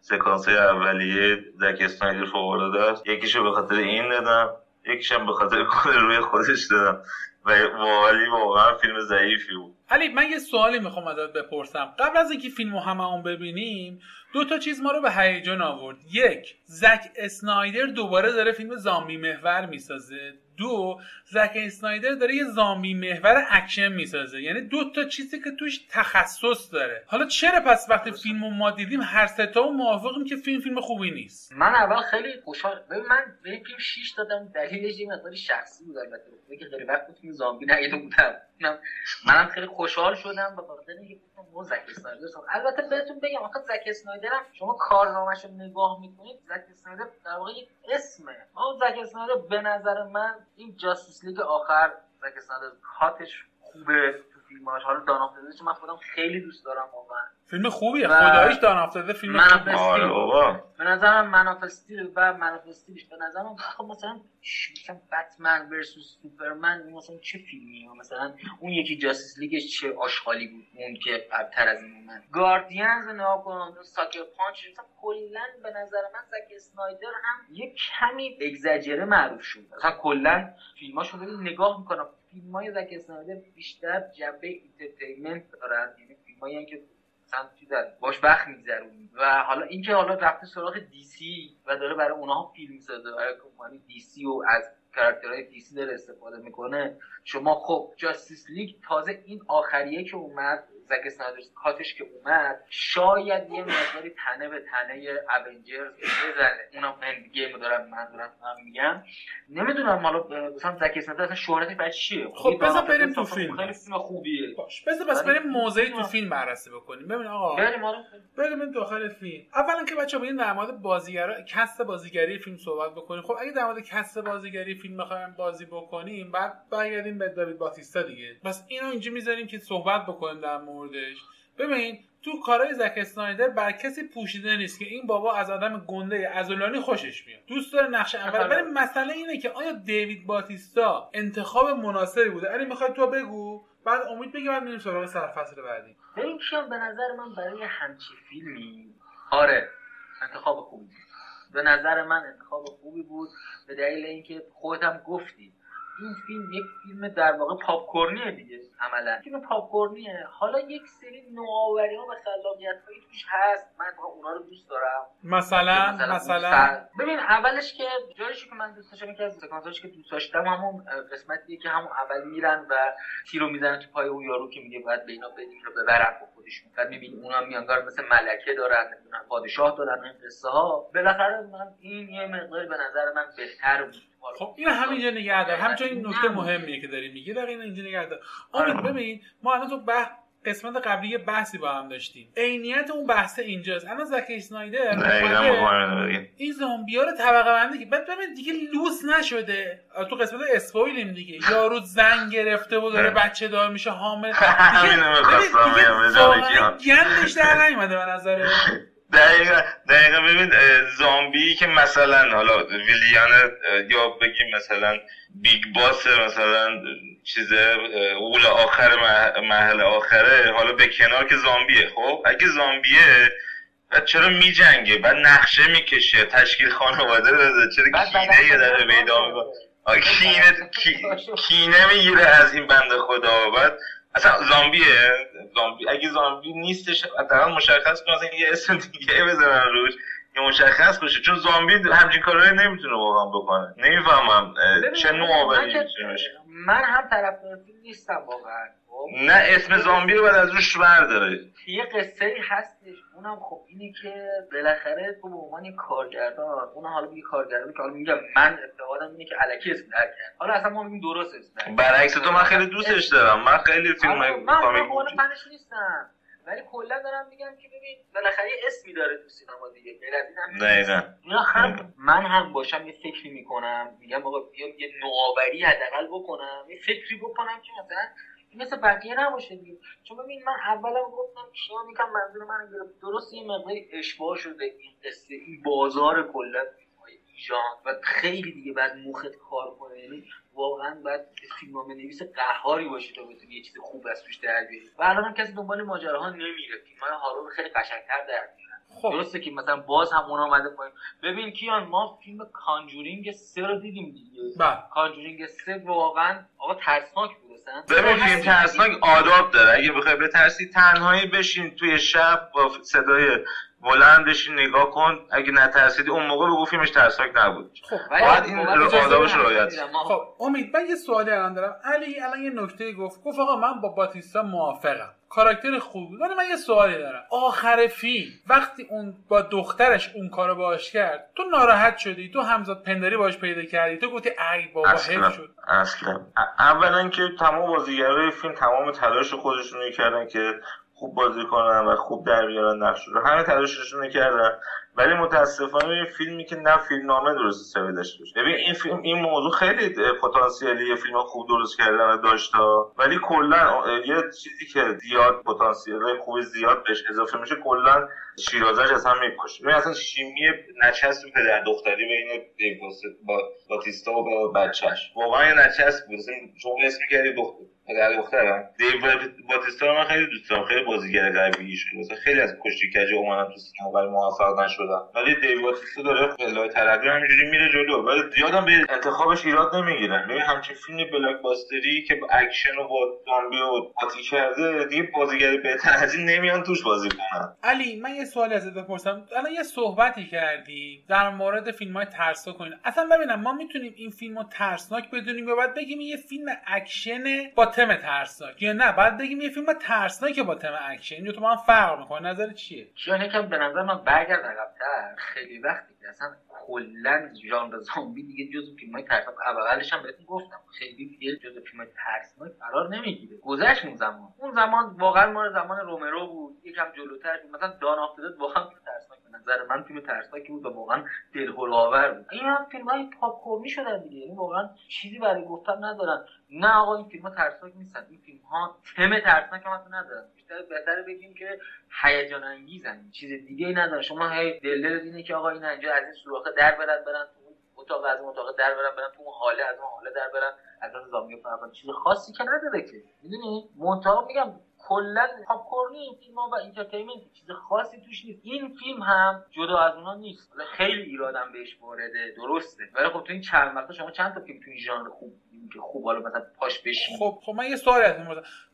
سکانس اولیه زک اسنایدر فوق است. یکیشو به خاطر این دادم یکیشم به خاطر روی خودش دادم. ولی واقعا فیلم ضعیفی بود. علی من یه سوالی می‌خوام ازت بپرسم. قبل از اینکه فیلمو همه اون ببینیم دو تا چیز ما رو به هیجان آورد. یک زک اسنایدر دوباره داره فیلم زامبی محور می‌سازه. دو زک اسنایدر داره یه زامبی محور اکشن می‌سازه. یعنی دو تا چیزی که توش تخصص داره. حالا چرا پس وقتی فیلمو ما دیدیم هر سه تا موافقیم که فیلم فیلم خوبی نیست؟ من اول خیلی خوشحال ببین من به فیلم 6 دادم دلیلش یه مقدار شخصی بود البته. که خیلی وقت فیلم زامبی ندیده بودم. منم خیلی خوشحال شدم به خاطر اینکه گفتم زک اسنایدر البته بهتون بگم آخه زک اسنایدر هم شما کارنامه‌شو نگاه می‌کنید زک اسنایدر در واقع یک اسمه. اما زک اسنایدر به نظر من این جاستیس لیگ آخر زک کاتش خوبه تو فیلماش حالا دان من خودم خیلی دوست دارم واقعا. فیلم خوبیه. خداییش دان افتاده فیلم خوبیه. آره به نظرم منافستیل و منافستیلش به نظرم خب مثلا مثلا بتمن ورسوس سوپرمن مثلا چه فیلمیه؟ مثلا اون یکی جاستیس لیگش چه آشغالی بود؟ اون که قبلتر از این اومد. گاردینز ناکن ساکر پانچ مثلا کلا به نظر من زک اسنایدر هم یه کمی اگزاجره معروف شد. مثلا کلا فیلماشو رو نگاه می‌کنم. فیلمای زک اسنایدر بیشتر جنبه انترتینمنت دارن یعنی فیلمایی که مثلا باش وقت میگذرونی. و حالا اینکه حالا رفته سراغ DC و داره برای اونها فیلم می‌سازه برای کمپانی DC و از کاراکترهای DC داره استفاده می‌کنه؟ شما خب Justice League تازه این آخریه که اومد زک اسنایدر cut ش که اومد شاید یه مقداری تنه به تنه Avengers بزنه. اونم Endgame دارم منظورم هم میگم. نمی‌دونم حالا مثلا زک اسنایدر اصلا شهرتش برای چیه؟ خب بذار بریم تو فیلم. خیلی فیلم خوبیه. باش بذار بس بریم موضعی تو فیلم بررسی بکنیم. ببین آقا بریم بریم داخل فیلم. اولا که بچه‌ها ببین در مورد بازیگرا cast بازیگری فیلم صحبت بکنیم. خب اگه در مورد cast بازیگری فیلم بخوایم بازی بکنیم بعد برگردیم به داوید باتیستا دیگه. بس اینو اینجا می‌ذاریم که صحبت بکنیم در موردش ببین تو کارهای زک اسنایدر بر کسی پوشیده نیست که این بابا از آدم گنده عضلانی خوشش میاد. دوست داره نقش اول. ولی مسئله اینه که آیا دیوید باتیستا انتخاب مناسبی بوده؟ علی می‌خوای تو بگو؟ بعد امید بگی بعد میریم سراغ سرفصل بعدی. ببین کیان به نظر من برای همچی فیلمی آره انتخاب خوبی بود. به نظر من انتخاب خوبی بود به دلیل اینکه خودت هم گفتی. این فیلم یک فیلم در واقع پاپ دیگه عملا. فیلم پاپ حالا یک سری نوآوری ها و خلاقیت هایی توش هست. من اونا رو دوست دارم. مثلا مثلا, مثلا. ببین اولش که جایشی که من دوست داشتم که از سکانساش که دوست داشتم همون قسمتیه که همون اول میرن و تیرو می‌زنه تو پای اون یارو که میگه باید به اینا بدیم رو ببرن با خودشون. بعد می‌بینی اونا میانگار مثل ملکه دارن پادشاه دارن این قصه ها بالاخره من این یه مقدار به نظر من بهتر بود. خب این همینجا نگه دار همچون این نکته مهمیه که داری میگی. دقیقا اینجا نگه دار امید آره. ببین ما الان تو بح... قسمت قبلی یه بحثی با هم داشتیم. عینیت اون بحث اینجاست. الان زک اسنایدر این زامبی ها رو طبقه بندی که بعد ببین دیگه لوس نشده. تو قسمت spoil یم دیگه. یارو زن گرفته و داره بچه دار میشه حامله. <laughs> دیگه گندش در نیومده به نظرت دقیقا دقیقا ببین زامبی که مثلا حالا villain یا بگیم مثلا big boss مثلا چیز اول آخر مرحله آخره حالا به کنار که زامبیه. خب اگه زامبیه بعد چرا میجنگه؟ بعد نقشه می‌کشه تشکیل خانواده بده چرا کینه یه داره پیدا می‌کنه؟ کینه کینه می‌گیره از این بند خدا. بعد اصلا زامبیه. زامبی اگه زامبی نیستش حداقل مشخص کنه یه اسم دیگه بزنن روش. که مشخص باشه چون زامبی همچین کارهایی نمی‌تونه واقعا بکنه. نمی‌فهمم چه نوع آوری می‌تونه من هم طرف نیستم واقعا. خب؟ نه اسم زامبی رو باید از روش برداره یه قصه ای هستش. اونم خب اینه که بالاخره تو به عنوان کارگردان اون حالا میگه کارگردان که حالا میگم من اعتقادم اینه که الکی اسم در کرد. حالا اصلا ما میگیم درست اسم برعکس تو من خیلی دوستش دارم. من خیلی فیلم من من نیستم. ولی کلا دارم میگم که ببین بالاخره یه اسمی داره تو سینما دیگه. غیر از این هم من هم باشم یه فکری می‌کنم. میگم آقا بیام یه نوآوری حداقل بکنم. یه فکری بکنم که مثلا مثل بقیه نباشه دیگه. چون ببین من اولا گفتم کیا میگم منظور من درست یه مقداری اشباه شده این قصه این بازار کلا ایران و خیلی دیگه بعد مخت کار کنه. یعنی واقعا باید فیلمنامه نویس قهاری باشی تا بتونی یه چیز خوب از توش در بیاری. و الان هم کسی دنبال ماجراها نمیره. فیلمای هارور خیلی قشنگتر در خب. درسته که مثلا باز هم اون آمده پایین. ببین کیان ما فیلم کانجورینگ سه رو دیدیم دیگه. بله. کانجورینگ سه واقعا آقا ترسناک بود ببین فیلم ترسناک آداب داره. اگه بخوای بترسی تنهایی بشین توی شب با صدای بلند بشین نگاه کن اگه نترسیدی اون موقع بگو فیلمش ترسناک نبود. خب باید این آدابش رعایت خب امید من یه سوالی الان دارم. علی الان یه نکته گفت. گفت آقا من با باتیستا موافقم. کاراکتر خوب ولی من یه سوالی دارم. آخر فیلم وقتی اون با دخترش اون کارو باش کرد تو ناراحت شدی؟ تو همزاد پندری باش پیدا کردی؟ تو گفتی ای بابا اصلا. شد. اصلا. اولا که تمام بازیگرای فیلم تمام تلاش خودشون کردن که خوب بازی کنن و خوب در بیارن نقش رو. همه تلاششون کردن. ولی متاسفانه یه فیلمی که نه فیلم نامه درست داشته باشه. ببین این فیلم این موضوع خیلی پتانسیلی یه فیلم خوب درست کردن و داشته ولی کلا یه چیزی که زیاد پتانسیل خوب زیاد بهش اضافه میشه کلا شیرازش اصلا میپاشه ببین اصلا شیمی نچسب پدر دختری بین با باتیستا و با بچهش واقعا یه نچسب بود. شما اسم دختر. پدر دخترم. دیو باتیستا من خیلی دوست دارم. خیلی بازیگر قوی شده. خیلی از کشتی کجا اومدن تو سینما ولی موفق نشد نشدن. ولی دیو باتیستا داره پله‌های ترقی همینجوری میره جلو. ولی زیادم به انتخابش ایراد نمی‌گیرن ببین همچین فیلم blockbuster ی که اکشن و با زامبی و قاطی کرده دیگه بازیگر بهتر از این نمیان توش بازی کنن. علی من یه سوالی ازت بپرسم. الان یه صحبتی کردی در مورد فیلم های ترسناک کنین اصلا ببینم ما می‌تونیم این فیلم رو ترسناک بدونیم یا باید بگیم یه فیلم اکشن با تم ترسناک. یا نه باید بگیم یه فیلم ترسناک با تم اکشن. این تو با هم فرق می‌کنه. نظر چیه؟ چون یکم به نظر من برگرد عقبتر. خیلی وقتی که اصلا کلا ژانر زامبی دیگه جزو فیلم های ترسناک اولش هم بهتون گفتم. خیلی دیگه جزو فیلم های ترسناک قرار نمی‌گیره. گذشت اون زمان. اون زمان واقعا ما زمان رومرو بود. یکم جلوتر مثلا Dawn of واقعا ترسناک. نظر من فیلم ترسناکی بود و واقعا دلهره آور بود. این هم فیلم های پاپ کورنی شدن دیگه. یعنی واقعا چیزی برای گفتن ندارن. نه آقا این فیلم ها ترسناک نیستن. این فیلم ها تم ترسناک هم ندارن. بیشتر بهتر بگیم که هیجان انگیزن. چیز دیگه ای ندارن. شما هی دل اینه که آقا این اینجا از این سوراخ در برن برن اتاق از اون اتاق در برن برن تو اون حاله از اون حاله در برن از اون زامبی فرقان چیز خاصی که نداره که. می‌دونی؟ منتها میگم کلا پاپ کورنی این فیلم ها و entertainment چیز خاصی توش نیست. این فیلم هم جدا از اونها نیست. خیلی ایرادم بهش وارده. درسته. ولی خب تو این چند وقت شما چند تا فیلم تو این ژانر خوب که خوب حالا مثلا پاش بشین خب خب من یه سوالی ازت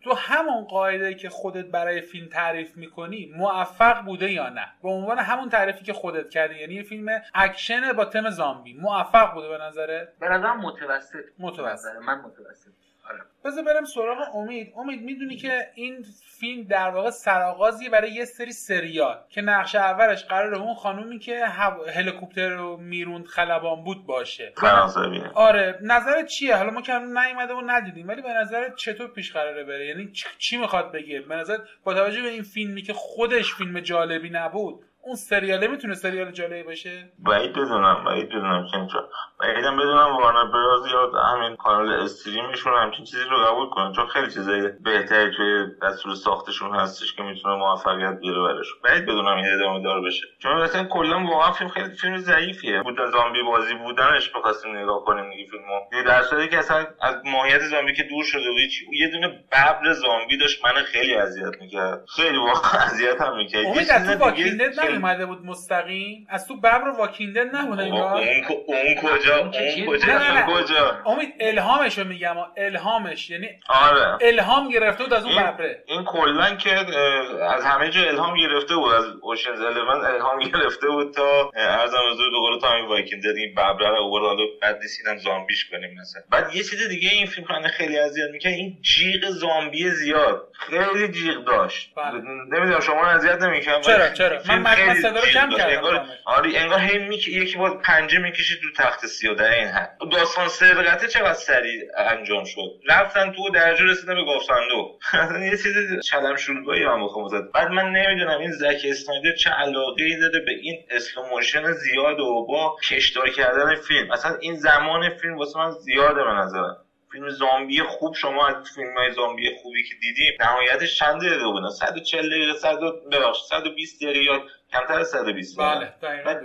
تو همون قاعده که خودت برای فیلم تعریف می‌کنی موفق بوده یا نه؟ به عنوان همون تعریفی که خودت کردی. یعنی یه فیلم اکشن با تم زامبی. موفق بوده به نظرت به نظرم متوسط. متوسط. من متوسط. آره. بذار برم سراغ امید. امید می‌دونی که این فیلم در واقع سرآغازی برای یه سری سریال که نقش اولش قرار اون خانومی که هلیکوپتر رو می‌روند خلبان بود باشه. آره. نظر چیه؟ حالا ما که نیومده و ندیدیم ولی به نظر چطور پیش قراره بره؟ یعنی چی می‌خواد بگه؟ به نظر با توجه به این فیلمی که خودش فیلم جالبی نبود اون سریاله می‌تونه سریال جالبی باشه؟ بعید بدونم بعید بدونم که اینجا بعیدم بدونم وارنر براز یا همین کانال استریمشون همچین چیزی رو قبول کنن چون خیلی چیزای بهتری توی دستور ساختشون هستش که می‌تونه موفقیت بیاره برش بعید بدونم این ادامه دار بشه چون مثلا کلا واقعا فیلم خیلی فیلم ضعیفیه. بود زامبی بازی بودنش بخواستیم نگاه کنیم دیگه فیلمو. در صورتی که اصلا از ماهیت زامبی که دور شده بود یه دونه ببر زامبی داشت من خیلی اذیت می‌کرد. خیلی واقعا اذیت هم می‌کرد اومده بود مستقیم. از تو ببر واکینده نبود انگار. اون اون کجا؟ اون کجا؟ نه کجا؟ امید الهامشو میگم. الهامش. یعنی آره. الهام گرفته بود از اون ببره. این کلا که از همه جا الهام گرفته بود. از اوشنز 11 الهام <laughs> گرفته بود تا ارزم حضور دوباره تا همین واکینده این ببره رو آورد حالا بعد دیسیدم زامبیش کنیم مثلا. بعد یه چیز دیگه این فیلم خیلی خیلی اذیت می‌کنه. این جیغ زامبی زیاد. خیلی جیغ داشت. بله. نمی‌دونم شما اذیت نمی‌کنم چرا چرا؟ من صدا رو کم کردم آره انگار هی می... یکی با پنجه می‌کشید رو تخت سیاه در این حد. داستان سرقته چقدر سریع انجام شد؟ رفتن تو درجه رسیدن به گافتندو <laughs> یه چیز چلم شلوغی هم بخوام زد بعد من نمی‌دونم این زک اسنایدر چه علاقه ای داره به این اسلو زیاد و با کشدار کردن فیلم. اصلا این زمان فیلم واسه من زیاده به نظرم. فیلم زامبی خوب شما از فیلم های زامبی خوبی که دیدیم نهایتش چند دقیقه بودن 140 دقیقه 100 ببخشید 120 دقیقه کمتر از 120 بله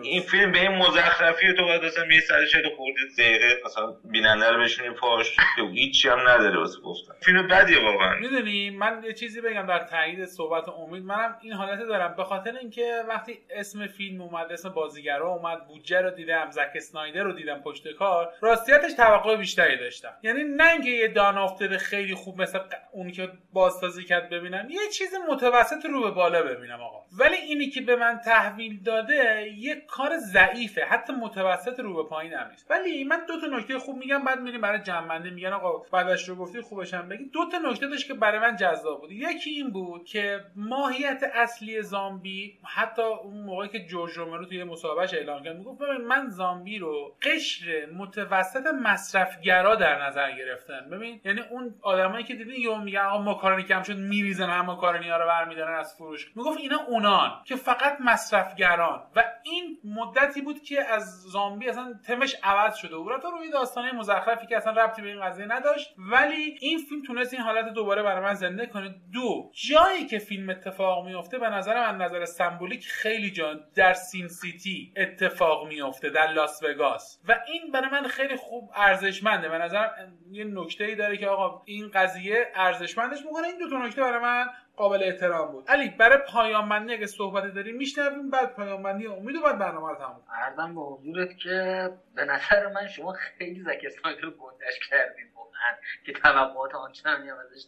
این فیلم به این مزخرفی تو باید مثلا 140 خورده دقیقه مثلا بیننده رو بشونی پاش که هیچی هم نداره واسه گفتن. فیلم بدیه واقعا. می‌دونی من یه چیزی بگم در تایید صحبت امید. منم این حالت دارم به خاطر اینکه وقتی اسم فیلم اومد اسم بازیگرا اومد بودجه رو دیدم زک اسنایدر رو دیدم پشت کار راستیتش توقع بیشتری داشتم. یعنی نه اینکه یه دان افتاده خیلی خوب مثل اونی که بازسازی کرد ببینم یه چیز متوسط رو به بالا ببینم آقا. ولی اینی که به من تحویل داده یه کار ضعیفه. حتی متوسط رو به پایین هم نیست ولی من دو تا نکته خوب میگم بعد میریم برای جنبنده میگن آقا بعدش رو گفتی خوبش هم بگی. دو تا نکته داشت که برای من جذاب بود. یکی این بود که ماهیت اصلی زامبی حتی اون موقعی که جورج رومرو توی مسابقهش اعلام کرد می‌گفت من زامبی رو قشر متوسط مصرفگرا در نظر گرفتن ببین یعنی اون آدمایی که دیدین یهو میگن آقا ماکارونی کم شد میریزن هم ماکارونی ها رو برمیدارن از فروش. می‌گفت اینا اونان که فقط مصرفگران. و این مدتی بود که از زامبی اصلا تمش عوض شده بود. تو روی داستانه مزخرفی که اصلا ربطی به این قضیه نداشت. ولی این فیلم تونست این حالت دوباره برای من زنده کنه. دو جایی که فیلم اتفاق میفته به نظر من نظر سمبولیک خیلی جان در سین سیتی اتفاق میفته در لاس وگاس. و این برای من خیلی خوب ارزشمنده. به نظر یه نکته ای داره که آقا این قضیه ارزشمندش می‌کنه. این دو تا نکته برای من قابل احترام بود. علی برای پایان بندی اگه صحبت داریم میشنویم بعد پایان بندی امید و بعد برنامه رو تموم ارزم به حضورت که به نظر من شما خیلی زک اسنایدر رو گندش کردید واقعا که توقعات آنچنانی هم ازش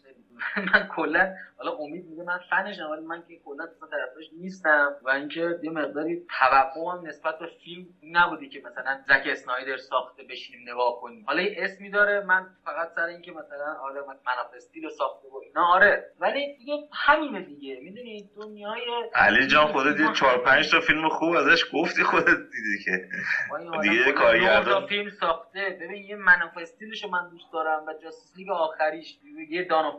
من کلا حالا امید میگه من فنشم ولی من که کلا اصلا طرفش نیستم. و اینکه یه مقداری توقعم نسبت به فیلم نبودی که مثلا زک اسنایدر ساخته بشینیم نگاه کنیم. حالا یه اسمی داره من فقط سر اینکه مثلا آره من استیل ساخته و اینا آره. ولی دیگه همینه دیگه. می‌دونی دنیای علی جان خودت یه 4 5 تا فیلم خوب ازش گفتی خودت دیدی که. دیگه کارگردان فیلم ساخته. ببین یه استیلشو من دوست دارم و جاستیس لیگ آخریش. یه دان اف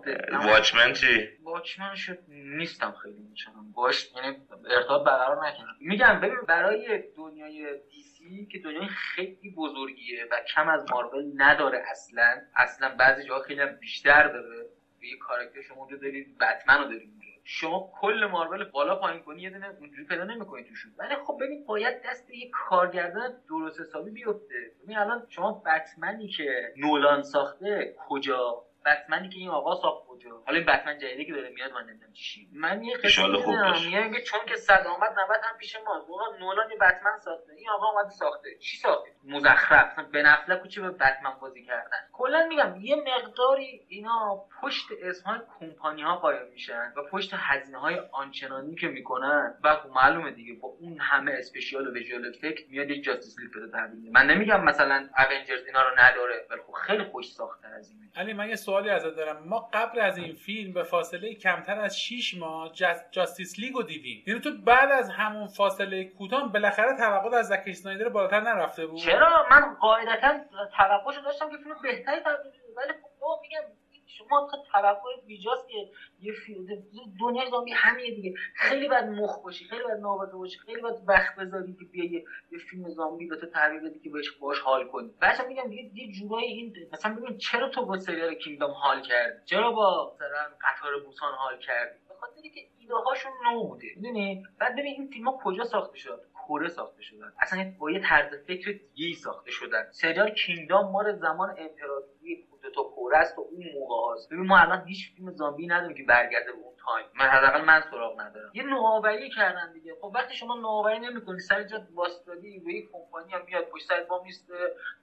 واچمن چی؟ واچمن شد نیستم خیلی میچنم باش یعنی ارتباط برقرار نکنم. میگم ببین برای دنیای دی سی که دنیای خیلی بزرگیه و کم از مارول نداره اصلا. اصلا بعضی جاها خیلی بیشتر داره. یه کاراکتر شما اونجا دارید بتمن رو دارید شما کل مارول بالا پایین کنی یه دونه اونجوری پیدا نمی‌کنی توشون ولی خب ببین باید دست یه کارگردان درست حسابی بیفته. ببین الان شما بتمنی که نولان ساخته کجا؟ بتمنی که این آقا ساخت کجا حالا این بتمن جدیدی که داره میاد من نمی‌دونم چی. من یه قصه میگم چون که صد آمد 90 هم پیش ما. نولان یه بتمن ساخته. این آقا اومد ساخته. چی ساخته؟ مزخرف. به نفله کوچه به بتمن بازی کردن. کلا میگم یه مقداری اینا پشت اسمهای کمپانی ها قایم میشن و پشت هزینه های آنچنانی که می‌کنن. و خب معلومه دیگه با اون همه اسپشیال و ویژوال افکت میاد یک جاستیس لیگ بده تحویل من نمیگم مثلا اونجرز اینا رو نداره ولی خب خیلی خوش ساخته از این. علی من یه سوالی ازت دارم. ما قبل از این فیلم به فاصله کمتر از 6 ماه جاستیس لیگو دیدیم. یعنی تو بعد از همون فاصله کوتاه بالاخره توقع از زک اسنایدر بالاتر نرفته بود. چرا؟ من قاعدتا توقعشو داشتم که فیلم بهتری ولی خب میگم شما تا توقع بیجاست که یه دنیای زامبی همینه دیگه. خیلی باید مخ باشی خیلی باید نابغه باشی خیلی باید وقت بذاری که بیا یه, فیلم زامبی به تو بدی که بهش باش حال کنی. بچا میگم دیگه یه جورایی این مثلا ببین چرا تو با سریال کینگدام حال کردی؟ چرا با مثلا قطار بوسان حال کردی؟ بخاطر که ایده هاشون نو بوده می‌دونی؟ بعد ببین این فیلم ها کجا ساخته شد؟ کره ساخته شدن. اصلا با یه طرز فکر دیگه ساخته شدن. سریال کینگدام ما زمان امپراتوری تا کره است و اون موقع هست ببین ما الان هیچ فیلم زامبی نداریم که برگرده به اون تایم. من حداقل من سراغ ندارم. یه نوآوری کردن دیگه. خب وقتی شما نوآوری نمی‌کنی سر جات واسطادی و یه کمپانی هم میاد پشت سر با میسته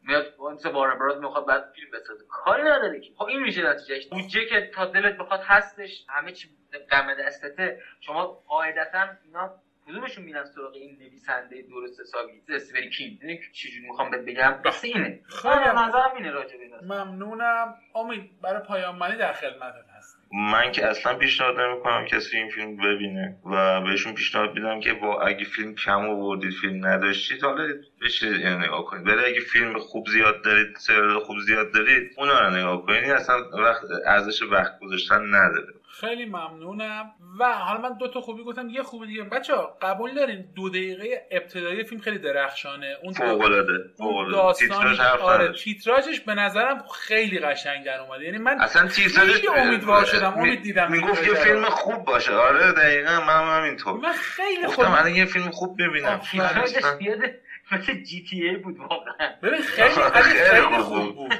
میاد مثل وارن براز می‌خواد بعد فیلم بسازه. کاری نداره که. خب این میشه نتیجهش. بودجه که تا دلت بخواد هستش همه چی دم دستته شما قاعدتا اینا کدومشون میرن سراغ این نویسنده درست حسابی استیون کینگ. چجوری می‌خوام بهت بگم بس اینه. خیلی نظرم اینه راجع به ممنونم. امید برای پایان بندی در خدمتت هستم من که اصلا پیشنهاد نمی‌کنم کسی این فیلم ببینه و بهشون پیشنهاد میدم که با اگه فیلم کم آوردید فیلم نداشتید حالا بشید اینو نگاه کنید. ولی اگه فیلم خوب زیاد دارید سریال خوب زیاد دارید اونا رو نگاه کنید. اصلا وقت ارزش وقت گذاشتن نداره. خیلی ممنونم. و حالا من دو تا خوبی گفتم. یه خوبی دیگه. بچه قبول دارین دو دقیقه ابتدایی فیلم خیلی درخشانه. اون فوق العاده داستان آره تیتراژش به نظرم خیلی قشنگ در اومده. یعنی من اصلا تیتراژش امیدوار شدم امید دیدم می‌گفت یه فیلم خوب باشه. آره دقیقا من همینطور. من خیلی خوب من یه فیلم خوب ببینم. <laughs> مثل جی تی ای بود واقعا. ببین خیلی <laughs> خیلی خوب بود.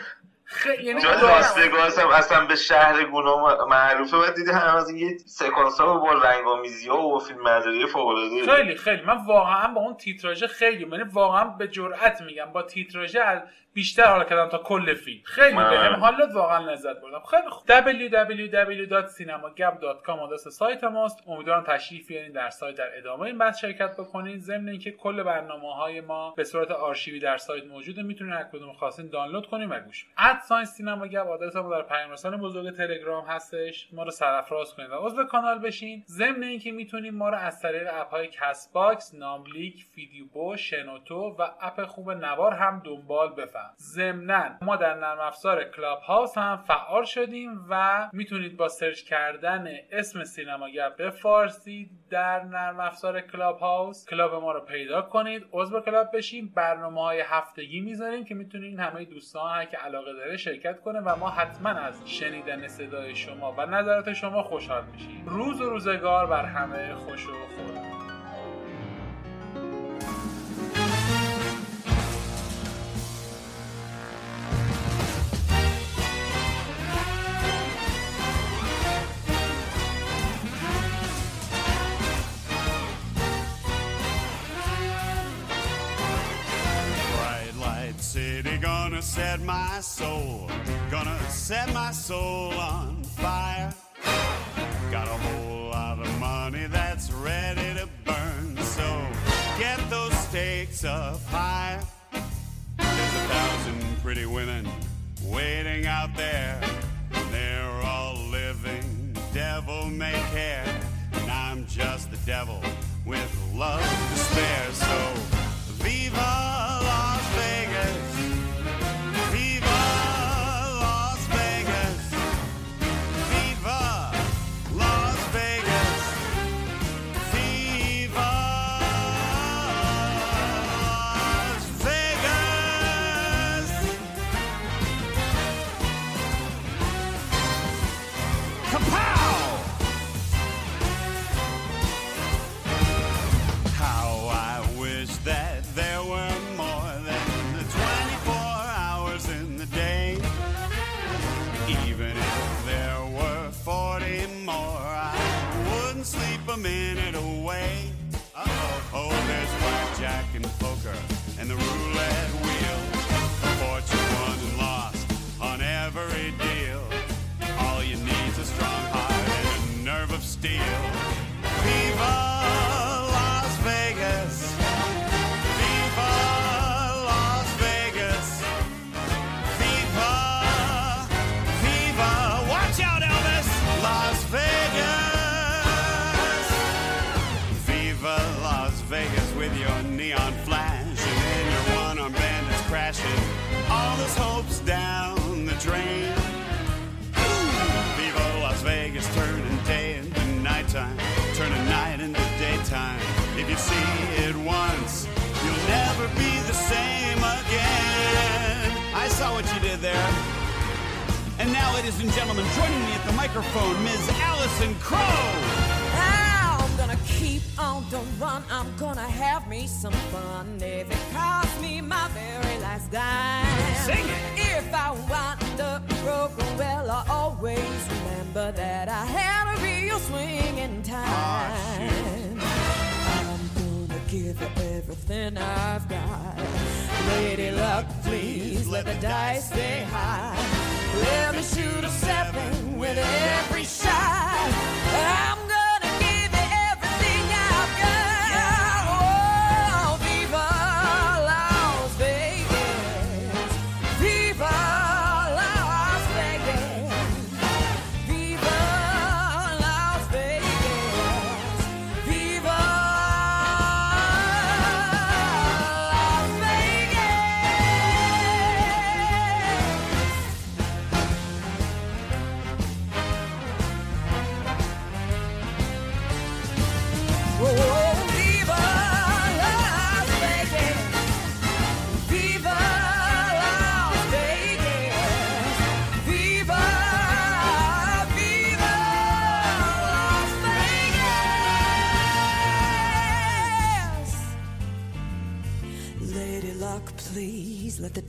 خیلی یعنی لاس هم اصلا به شهر گناه معروفه. و دیده هم از یه سکانس ها با رنگ آمیزی ها و فیلم مداری فوق خیلی خیلی. من واقعا با اون تیتراژه خیلی یعنی واقعا به جرئت میگم. با تیتراژه از بیشتر حال کردم تا کل فیلم. خیلی بهم. حالت واقعا لذت بردم. خیلی خوب. www.cinemagab.com آدرس سایت ماست. امیدوارم تشریف بیارین در سایت در ادامه این بحث شرکت بکنین. ضمن اینکه کل برنامه های ما به صورت آرشیوی در سایت موجوده. می‌تونین هر کدوم خواستین دانلود کنین و گوش اد ساین سینما گپ آدرس ما در پیام بزرگ تلگرام هستش. ما رو سرفراز کنید و عضو کانال بشین. ضمن اینکه می‌تونین ما رو از طریق اپ های کست‌باکس ناملیک فیدیبو شنوتو و اپ خوب نوار هم دنبال بفرمایید. ضمنا ما در نرم افزار Clubhouse هم فعال شدیم و می‌تونید با سرچ کردن اسم سینما گپ به فارسی در نرم افزار Clubhouse club ما رو پیدا کنید عضو club بشین. برنامه های هفتگی می‌ذاریم که می‌تونید همه دوستان که علاقه داره شرکت کنه و ما حتما از شنیدن صدای شما و نظرات شما خوشحال میشیم. روز و روزگار بر همه خوش و خورم soul, gonna set my soul on fire. Got a whole lot of money that's ready to burn, so get those stakes up higher. There's a thousand pretty women waiting out there. They're all living devil may care. And I'm just the devil with love to spare. So viva there. And now, ladies and gentlemen, joining me at the microphone, Ms. Allison Crow. I'm gonna keep on the run. I'm gonna have me some fun. If it costs me my very last dime. Sing it. If I wind up broken, well, I always remember that I had a real swinging time. Ah, shoot. I'm gonna give it everything got. Lady luck, please let the dice stay high. Let me shoot a seven with every shot.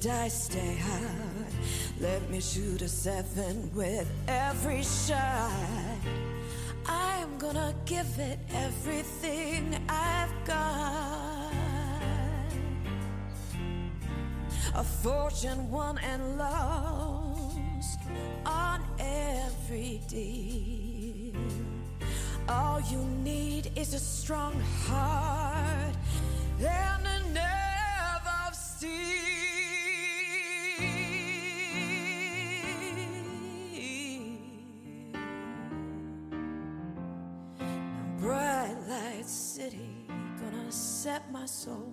Let stay high. Let me shoot a seven with every shot. I'm gonna give it everything I've got. A fortune won and lost on every deal. All you need is a strong heart and soul,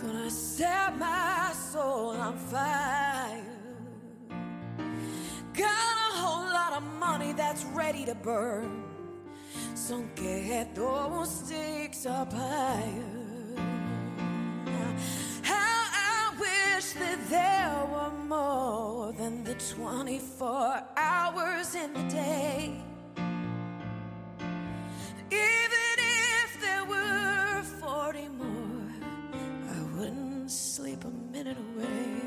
gonna set my soul on fire. Got a whole lot of money that's ready to burn, so get those sticks up higher. How I wish that there were more than the 24 hours in the day. running away.